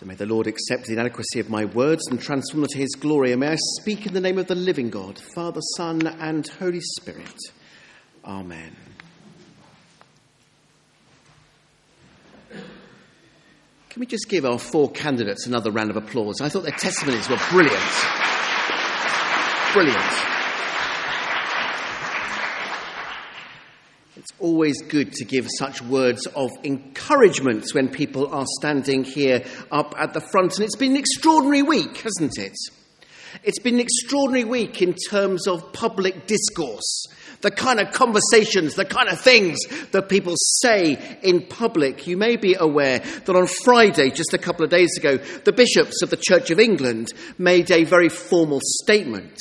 So may the Lord accept the inadequacy of my words and transform them to his glory. And may I speak in the name of the living God, Father, Son, and Holy Spirit. Amen. Can we just give our four candidates another round of applause? I thought their testimonies were brilliant. Brilliant. Always good to give such words of encouragement when people are standing here up at the front. And it's been an extraordinary week, hasn't it? It's been an extraordinary week in terms of public discourse, the kind of conversations, the kind of things that people say in public. You may be aware that on Friday, just a couple of days ago, the bishops of the Church of England made a very formal statement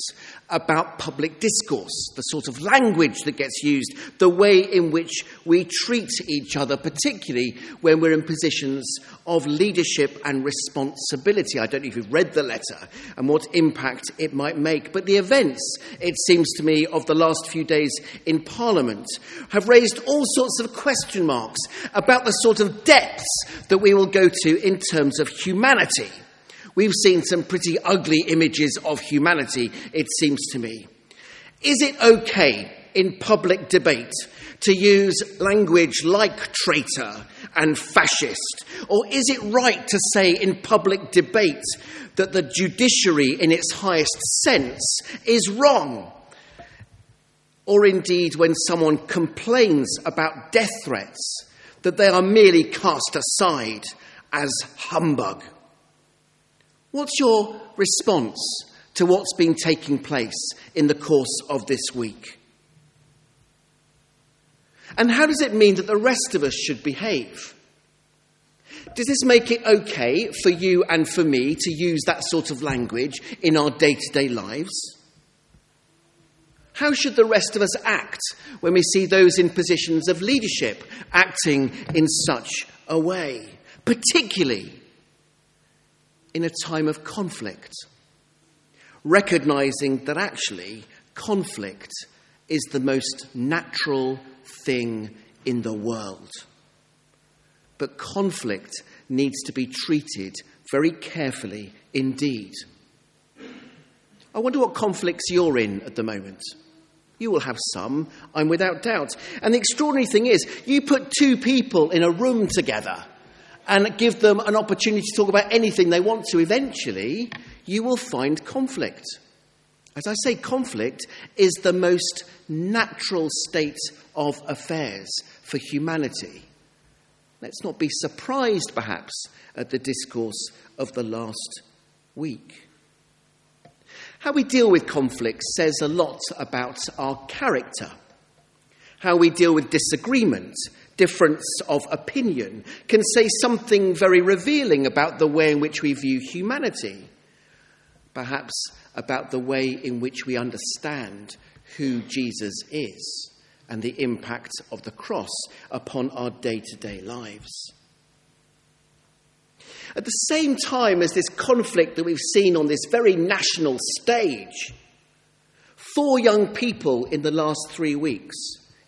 about public discourse, the sort of language that gets used, the way in which we treat each other, particularly when we're in positions of leadership and responsibility. I don't know if you've read the letter and what impact it might make, but the events, it seems to me, of the last few days in Parliament have raised all sorts of question marks about the sort of depths that we will go to in terms of humanity. We've seen some pretty ugly images of humanity, it seems to me. Is it okay in public debate to use language like traitor and fascist? Or is it right to say in public debate that the judiciary, in its highest sense, is wrong? Or indeed, when someone complains about death threats, that they are merely cast aside as humbug? What's your response to what's been taking place in the course of this week? And how does it mean that the rest of us should behave? Does this make it okay for you and for me to use that sort of language in our day to day lives? How should the rest of us act when we see those in positions of leadership acting in such a way? Particularly in a time of conflict, recognizing that actually conflict is the most natural thing in the world. But conflict needs to be treated very carefully indeed. I wonder what conflicts you're in at the moment. You will have some, I'm without doubt. And the extraordinary thing is, you put two people in a room together and give them an opportunity to talk about anything they want to, eventually you will find conflict. As I say, conflict is the most natural state of affairs for humanity. Let's not be surprised, perhaps, at the discourse of the last week. How we deal with conflict says a lot about our character. How we deal with disagreement difference of opinion can say something very revealing about the way in which we view humanity, perhaps about the way in which we understand who Jesus is and the impact of the cross upon our day to day lives. At the same time as this conflict that we've seen on this very national stage, four young people in the last three weeks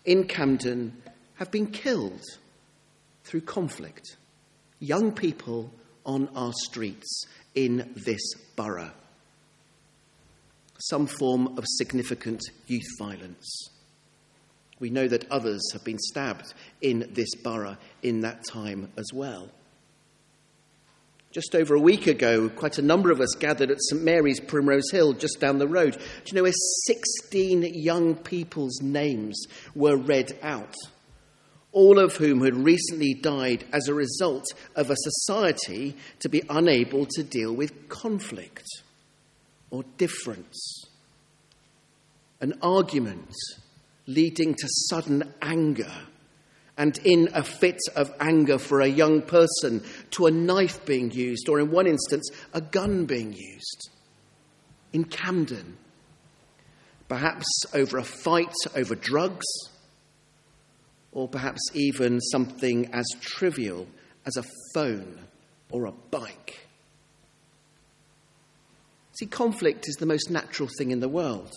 in Camden have been killed through conflict. Young people on our streets in this borough. Some form of significant youth violence. We know that others have been stabbed in this borough in that time as well. Just over a week ago, quite a number of us gathered at St Mary's Primrose Hill, just down the road. Do you know where 16 young people's names were read out? All of whom had recently died as a result of a society to be unable to deal with conflict or difference. An argument leading to sudden anger, and in a fit of anger for a young person, to a knife being used, or in one instance, a gun being used. In Camden, perhaps over a fight over drugs or perhaps even something as trivial as a phone or a bike. See, conflict is the most natural thing in the world.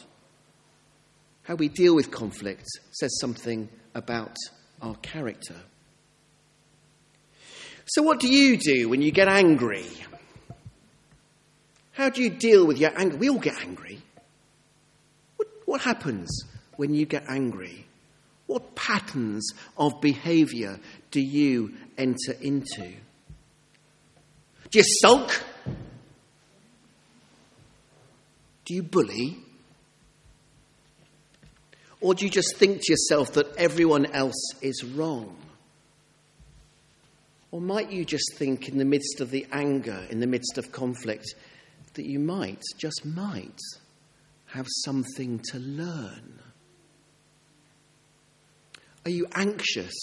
How we deal with conflict says something about our character. So, what do you do when you get angry? How do you deal with your anger? We all get angry. What, what happens when you get angry? What patterns of behaviour do you enter into? Do you sulk? Do you bully? Or do you just think to yourself that everyone else is wrong? Or might you just think, in the midst of the anger, in the midst of conflict, that you might, just might, have something to learn? Are you anxious?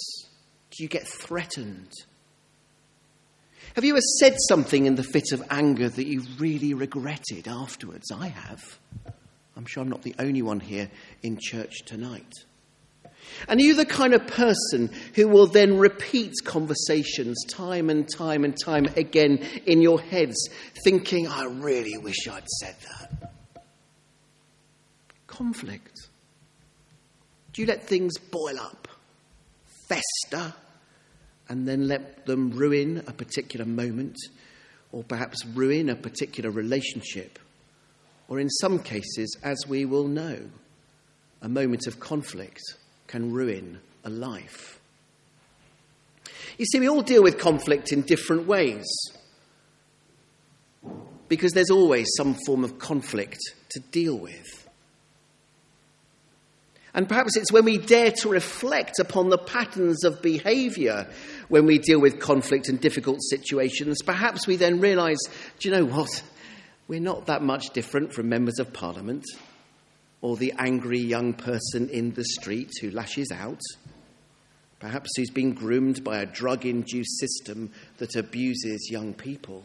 Do you get threatened? Have you ever said something in the fit of anger that you really regretted afterwards? I have. I'm sure I'm not the only one here in church tonight. And are you the kind of person who will then repeat conversations time and time and time again in your heads, thinking, I really wish I'd said that? Conflict. Do you let things boil up, fester, and then let them ruin a particular moment, or perhaps ruin a particular relationship? Or in some cases, as we will know, a moment of conflict can ruin a life. You see, we all deal with conflict in different ways because there's always some form of conflict to deal with. And perhaps it's when we dare to reflect upon the patterns of behaviour when we deal with conflict and difficult situations, perhaps we then realise, do you know what? We're not that much different from members of parliament or the angry young person in the street who lashes out, perhaps who's been groomed by a drug induced system that abuses young people.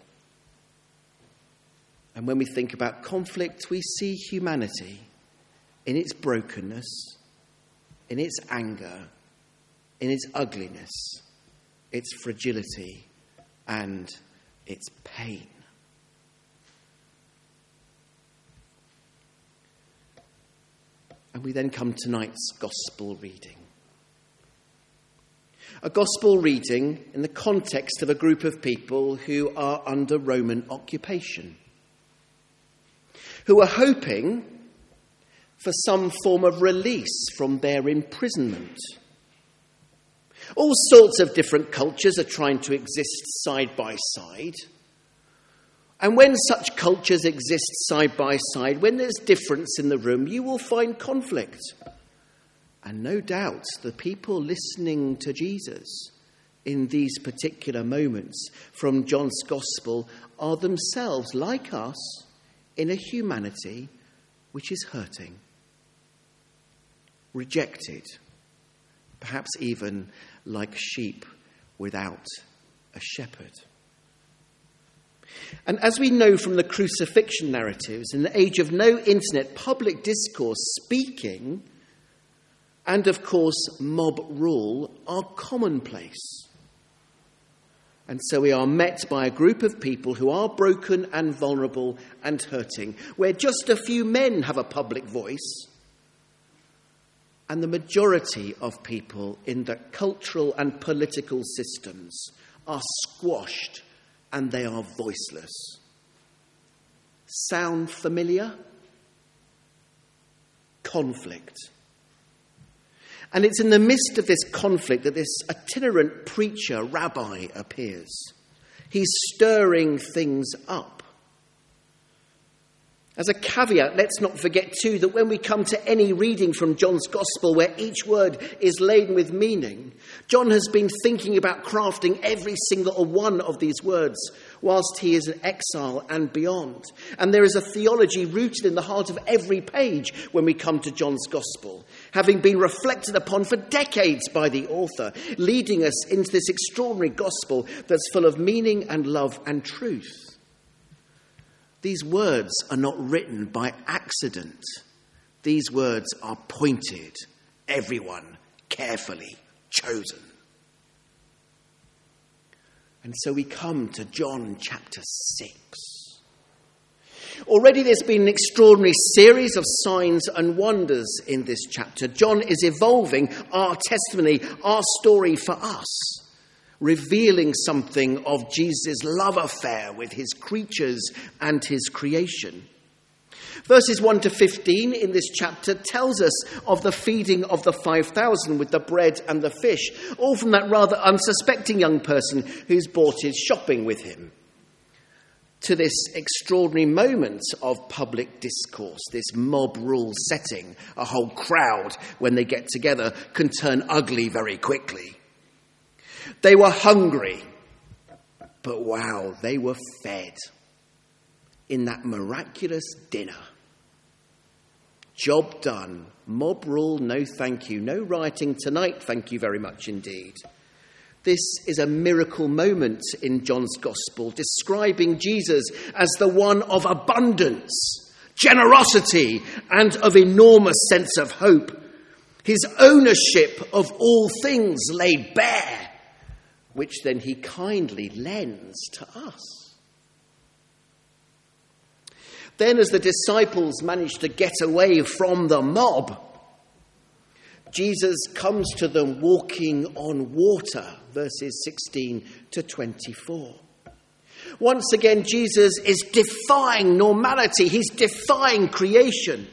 And when we think about conflict, we see humanity in its brokenness, in its anger, in its ugliness, its fragility, and its pain. And we then come to tonight's gospel reading. A gospel reading in the context of a group of people who are under Roman occupation, who are hoping for some form of release from their imprisonment. All sorts of different cultures are trying to exist side by side. And when such cultures exist side by side, when there's difference in the room, you will find conflict. And no doubt the people listening to Jesus in these particular moments from John's Gospel are themselves, like us, in a humanity which is hurting, rejected, perhaps even like sheep without a shepherd. And as we know from the crucifixion narratives, in the age of no internet, public discourse, speaking, and of course, mob rule are commonplace. And so we are met by a group of people who are broken and vulnerable and hurting, where just a few men have a public voice, and the majority of people in the cultural and political systems are squashed and they are voiceless. Sound familiar? Conflict. And it's in the midst of this conflict that this itinerant preacher, rabbi, appears. He's stirring things up. As a caveat, let's not forget too that when we come to any reading from John's Gospel where each word is laden with meaning, John has been thinking about crafting every single one of these words whilst he is in exile and beyond. And there is a theology rooted in the heart of every page when we come to John's Gospel, having been reflected upon for decades by the author, leading us into this extraordinary Gospel that's full of meaning and love and truth. These words are not written by accident. These words are pointed, everyone carefully chosen. And so we come to John chapter 6. Already there's been an extraordinary series of signs and wonders in this chapter. John is evolving our testimony, our story for us. Revealing something of Jesus' love affair with his creatures and his creation. Verses 1 to 15 in this chapter tells us of the feeding of the 5,000 with the bread and the fish, all from that rather unsuspecting young person who's bought his shopping with him. To this extraordinary moment of public discourse, this mob rule setting, a whole crowd, when they get together, can turn ugly very quickly. They were hungry, but wow, they were fed in that miraculous dinner. Job done. Mob rule, no thank you. No rioting tonight, thank you very much indeed. This is a miracle moment in John's Gospel, describing Jesus as the one of abundance, generosity, and of enormous sense of hope. His ownership of all things laid bare, which then he kindly lends to us. Then, as the disciples manage to get away from the mob, Jesus comes to them walking on water, verses 16 to 24. Once again, Jesus is defying normality, he's defying creation,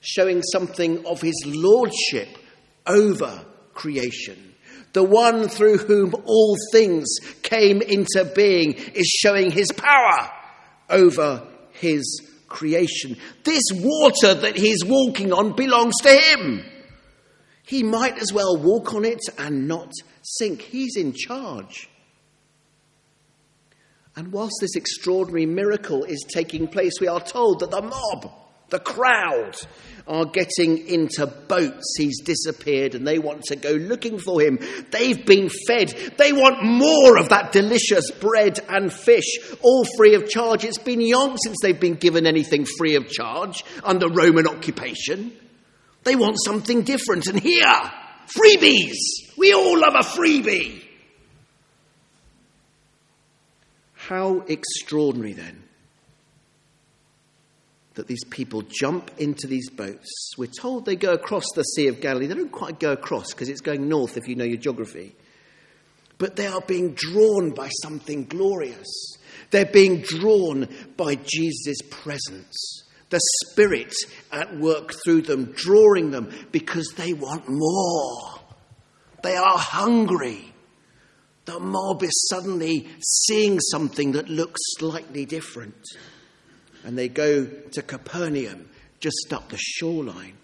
showing something of his lordship over creation. The one through whom all things came into being is showing his power over his creation. This water that he's walking on belongs to him. He might as well walk on it and not sink. He's in charge. And whilst this extraordinary miracle is taking place, we are told that the mob, the crowd, are getting into boats. He's disappeared and they want to go looking for him. They've been fed. They want more of that delicious bread and fish, all free of charge. It's been young since they've been given anything free of charge under Roman occupation. They want something different. And here, freebies. We all love a freebie. How extraordinary then that these people jump into these boats. We're told they go across the Sea of Galilee. They don't quite go across because it's going north if you know your geography. But they are being drawn by something glorious. They're being drawn by Jesus' presence, the Spirit at work through them, drawing them because they want more. They are hungry. The mob is suddenly seeing something that looks slightly different and they go to Capernaum, just up the shoreline.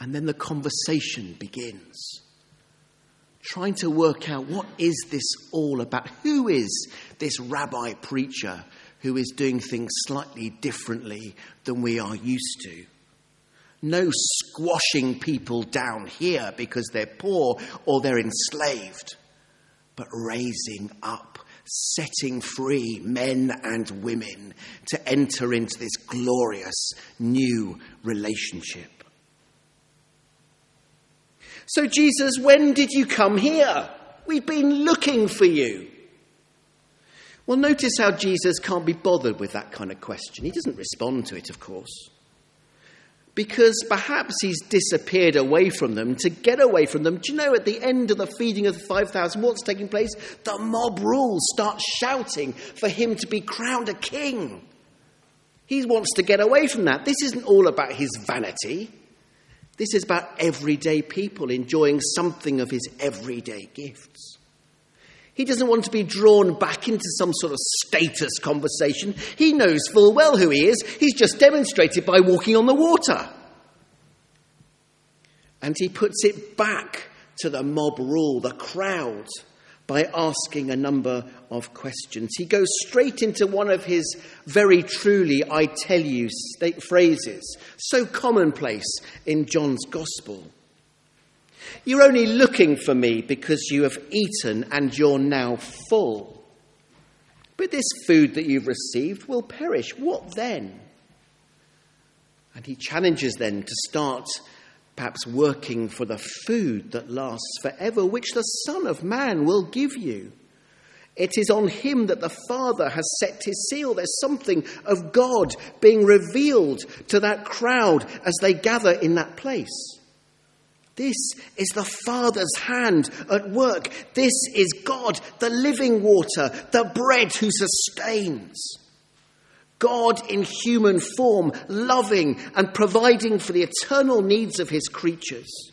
And then the conversation begins. Trying to work out what is this all about? Who is this rabbi preacher who is doing things slightly differently than we are used to? No squashing people down here because they're poor or they're enslaved, but raising up setting free men and women to enter into this glorious new relationship. So, Jesus, when did you come here? We've been looking for you. Well, notice how Jesus can't be bothered with that kind of question. He doesn't respond to it, of course because perhaps he's disappeared away from them to get away from them. Do you know at the end of the feeding of the 5,000, what's taking place? The mob rules start shouting for him to be crowned a king. He wants to get away from that. This isn't all about his vanity. This is about everyday people enjoying something of his everyday gifts. He doesn't want to be drawn back into some sort of status conversation. He knows full well who he is. He's just demonstrated by walking on the water. And he puts it back to the mob rule, the crowd, by asking a number of questions. He goes straight into one of his very truly, I tell you, state phrases, so commonplace in John's Gospel. You're only looking for me because you have eaten and you're now full. But this food that you've received will perish. What then? And he challenges them to start perhaps working for the food that lasts forever, which the Son of Man will give you. It is on him that the Father has set his seal. There's something of God being revealed to that crowd as they gather in that place. This is the Father's hand at work. This is God, the living water, the bread who sustains. God in human form, loving and providing for the eternal needs of his creatures.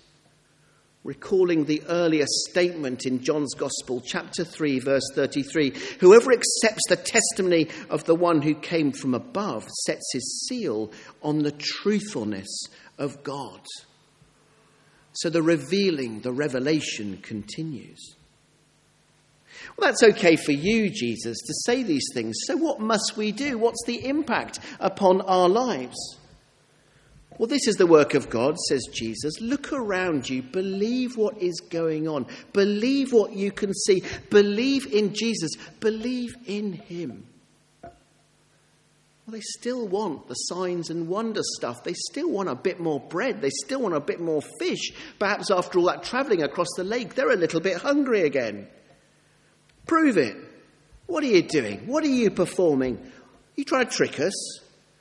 Recalling the earlier statement in John's Gospel, chapter 3, verse 33 Whoever accepts the testimony of the one who came from above sets his seal on the truthfulness of God. So the revealing, the revelation continues. Well, that's okay for you, Jesus, to say these things. So, what must we do? What's the impact upon our lives? Well, this is the work of God, says Jesus. Look around you. Believe what is going on. Believe what you can see. Believe in Jesus. Believe in Him. Well, they still want the signs and wonder stuff. They still want a bit more bread. They still want a bit more fish. Perhaps after all that travelling across the lake, they're a little bit hungry again. Prove it. What are you doing? What are you performing? You trying to trick us?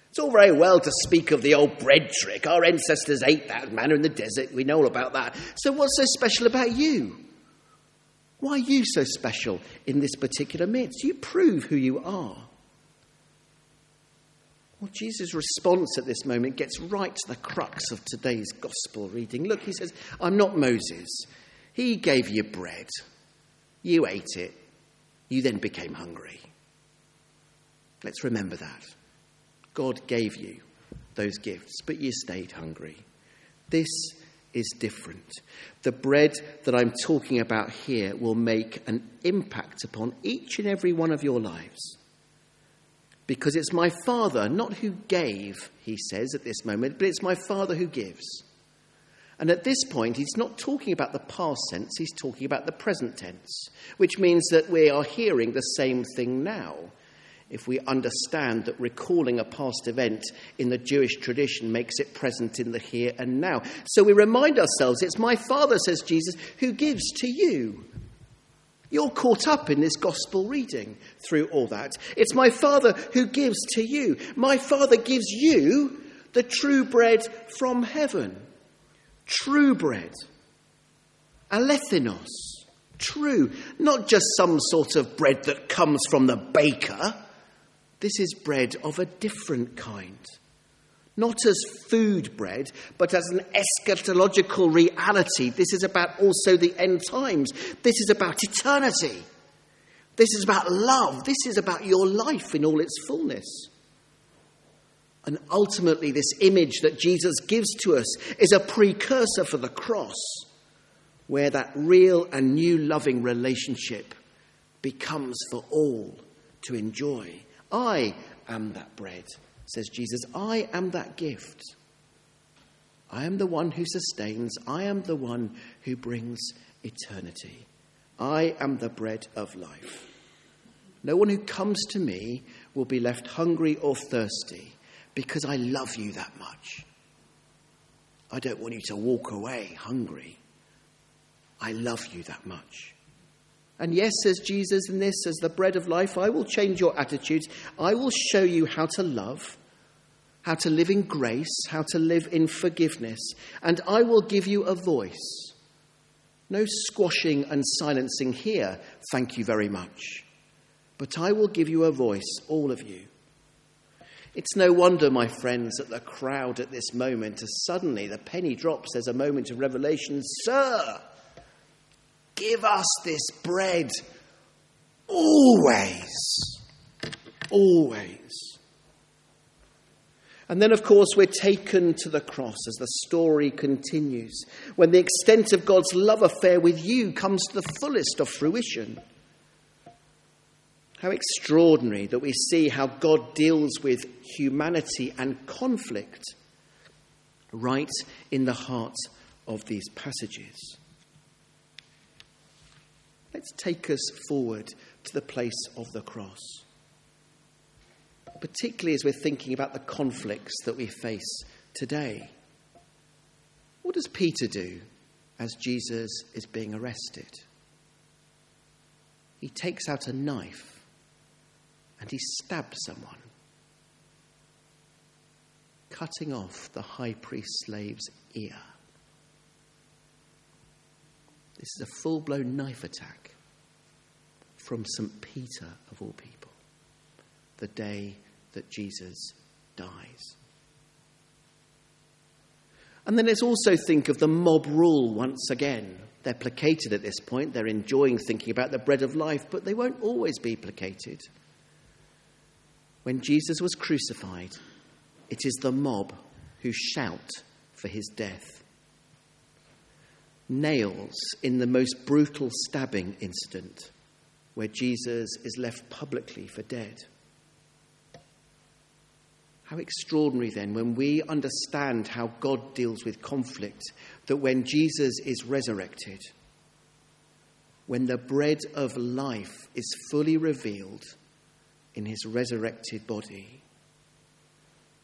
It's all very well to speak of the old bread trick. Our ancestors ate that manna in the desert. We know all about that. So, what's so special about you? Why are you so special in this particular midst? You prove who you are. Well, Jesus' response at this moment gets right to the crux of today's gospel reading. Look, he says, I'm not Moses. He gave you bread. You ate it. You then became hungry. Let's remember that. God gave you those gifts, but you stayed hungry. This is different. The bread that I'm talking about here will make an impact upon each and every one of your lives. Because it's my Father, not who gave, he says at this moment, but it's my Father who gives. And at this point, he's not talking about the past tense, he's talking about the present tense, which means that we are hearing the same thing now. If we understand that recalling a past event in the Jewish tradition makes it present in the here and now. So we remind ourselves it's my Father, says Jesus, who gives to you. You're caught up in this gospel reading through all that. It's my Father who gives to you. My Father gives you the true bread from heaven true bread, alethinos, true, not just some sort of bread that comes from the baker. This is bread of a different kind. Not as food bread, but as an eschatological reality. This is about also the end times. This is about eternity. This is about love. This is about your life in all its fullness. And ultimately, this image that Jesus gives to us is a precursor for the cross, where that real and new loving relationship becomes for all to enjoy. I am that bread, says Jesus. I am that gift. I am the one who sustains. I am the one who brings eternity. I am the bread of life. No one who comes to me will be left hungry or thirsty because I love you that much. I don't want you to walk away hungry. I love you that much. And yes, says Jesus in this, as the bread of life, I will change your attitudes. I will show you how to love, how to live in grace, how to live in forgiveness, and I will give you a voice. No squashing and silencing here, thank you very much. But I will give you a voice, all of you. It's no wonder, my friends, that the crowd at this moment, as suddenly the penny drops, there's a moment of revelation Sir, give us this bread always. Always. And then, of course, we're taken to the cross as the story continues, when the extent of God's love affair with you comes to the fullest of fruition. How extraordinary that we see how God deals with humanity and conflict right in the heart of these passages. Let's take us forward to the place of the cross, particularly as we're thinking about the conflicts that we face today. What does Peter do as Jesus is being arrested? He takes out a knife and he stabs someone, cutting off the high priest slave's ear. This is a full blown knife attack from St. Peter, of all people, the day that Jesus dies. And then let's also think of the mob rule once again. They're placated at this point, they're enjoying thinking about the bread of life, but they won't always be placated. When Jesus was crucified, it is the mob who shout for his death. Nails in the most brutal stabbing incident, where Jesus is left publicly for dead. How extraordinary then when we understand how God deals with conflict, that when Jesus is resurrected, when the bread of life is fully revealed in his resurrected body,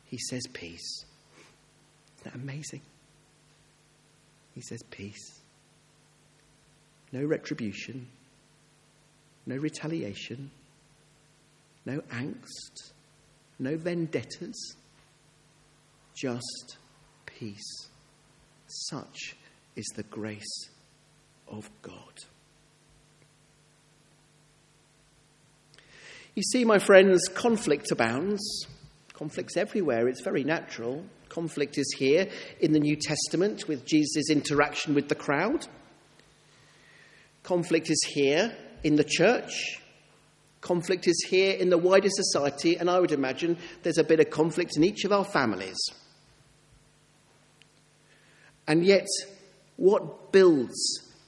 he says, Peace. Isn't that amazing? He says, Peace. No retribution, no retaliation, no angst, no vendettas, just peace. Such is the grace of God. You see, my friends, conflict abounds. Conflict's everywhere. It's very natural. Conflict is here in the New Testament with Jesus' interaction with the crowd. Conflict is here in the church. Conflict is here in the wider society, and I would imagine there's a bit of conflict in each of our families. And yet, what builds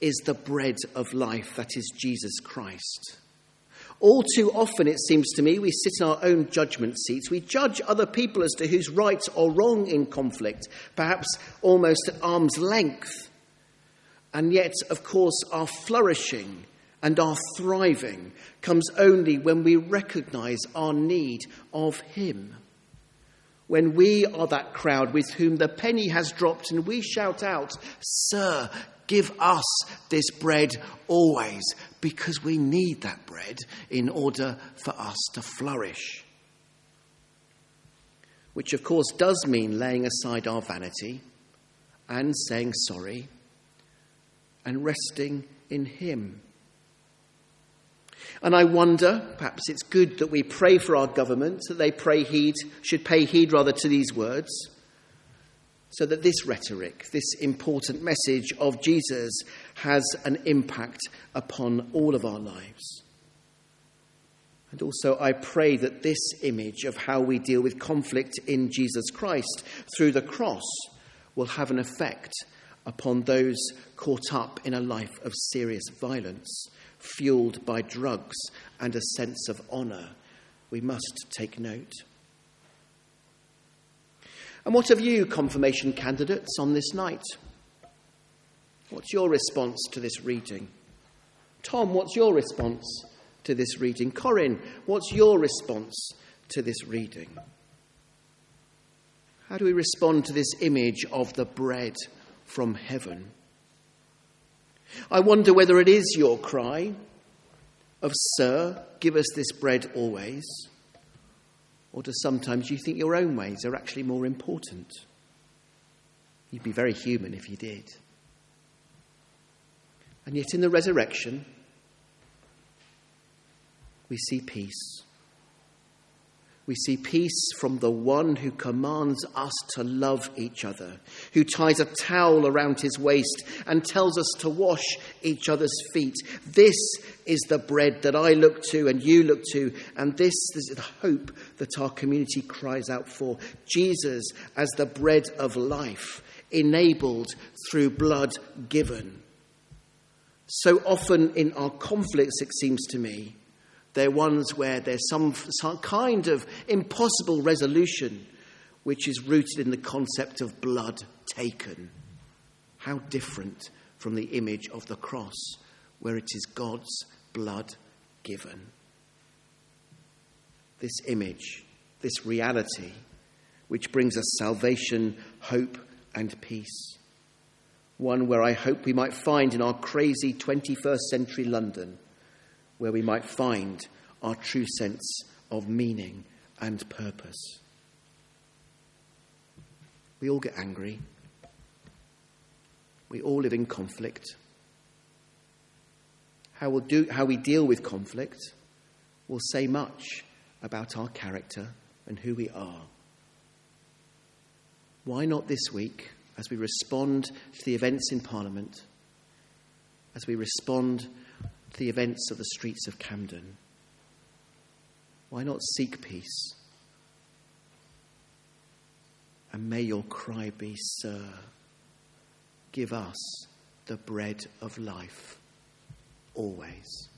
is the bread of life that is Jesus Christ. All too often, it seems to me, we sit in our own judgment seats. We judge other people as to who's right or wrong in conflict, perhaps almost at arm's length. And yet, of course, our flourishing and our thriving comes only when we recognize our need of Him. When we are that crowd with whom the penny has dropped and we shout out, Sir, Give us this bread always, because we need that bread in order for us to flourish. Which, of course, does mean laying aside our vanity and saying sorry and resting in Him. And I wonder, perhaps it's good that we pray for our government, that they pray heed, should pay heed rather to these words so that this rhetoric, this important message of Jesus, has an impact upon all of our lives. And also, I pray that this image of how we deal with conflict in Jesus Christ through the cross will have an effect upon those caught up in a life of serious violence, fueled by drugs and a sense of honour. We must take note. And what of you, confirmation candidates, on this night? What's your response to this reading? Tom, what's your response to this reading? Corinne, what's your response to this reading? How do we respond to this image of the bread from heaven? I wonder whether it is your cry of, Sir, give us this bread always or do sometimes you think your own ways are actually more important? You'd be very human if you did. And yet, in the resurrection, we see peace. We see peace from the one who commands us to love each other, who ties a towel around his waist and tells us to wash each other's feet. This is the bread that I look to and you look to, and this is the hope that our community cries out for. Jesus as the bread of life, enabled through blood given. So often in our conflicts, it seems to me, they're ones where there's some, some kind of impossible resolution which is rooted in the concept of blood taken. How different from the image of the cross, where it is God's blood given. This image, this reality, which brings us salvation, hope, and peace. One where I hope we might find in our crazy 21st century London where we might find our true sense of meaning and purpose. We all get angry. We all live in conflict. how, we'll do, how we deal with conflict will say much about our character and who we are. Why not this week, as we respond to the events in Parliament, as we respond the events of the streets of Camden? Why not seek peace? And may your cry be, Sir, give us the bread of life always.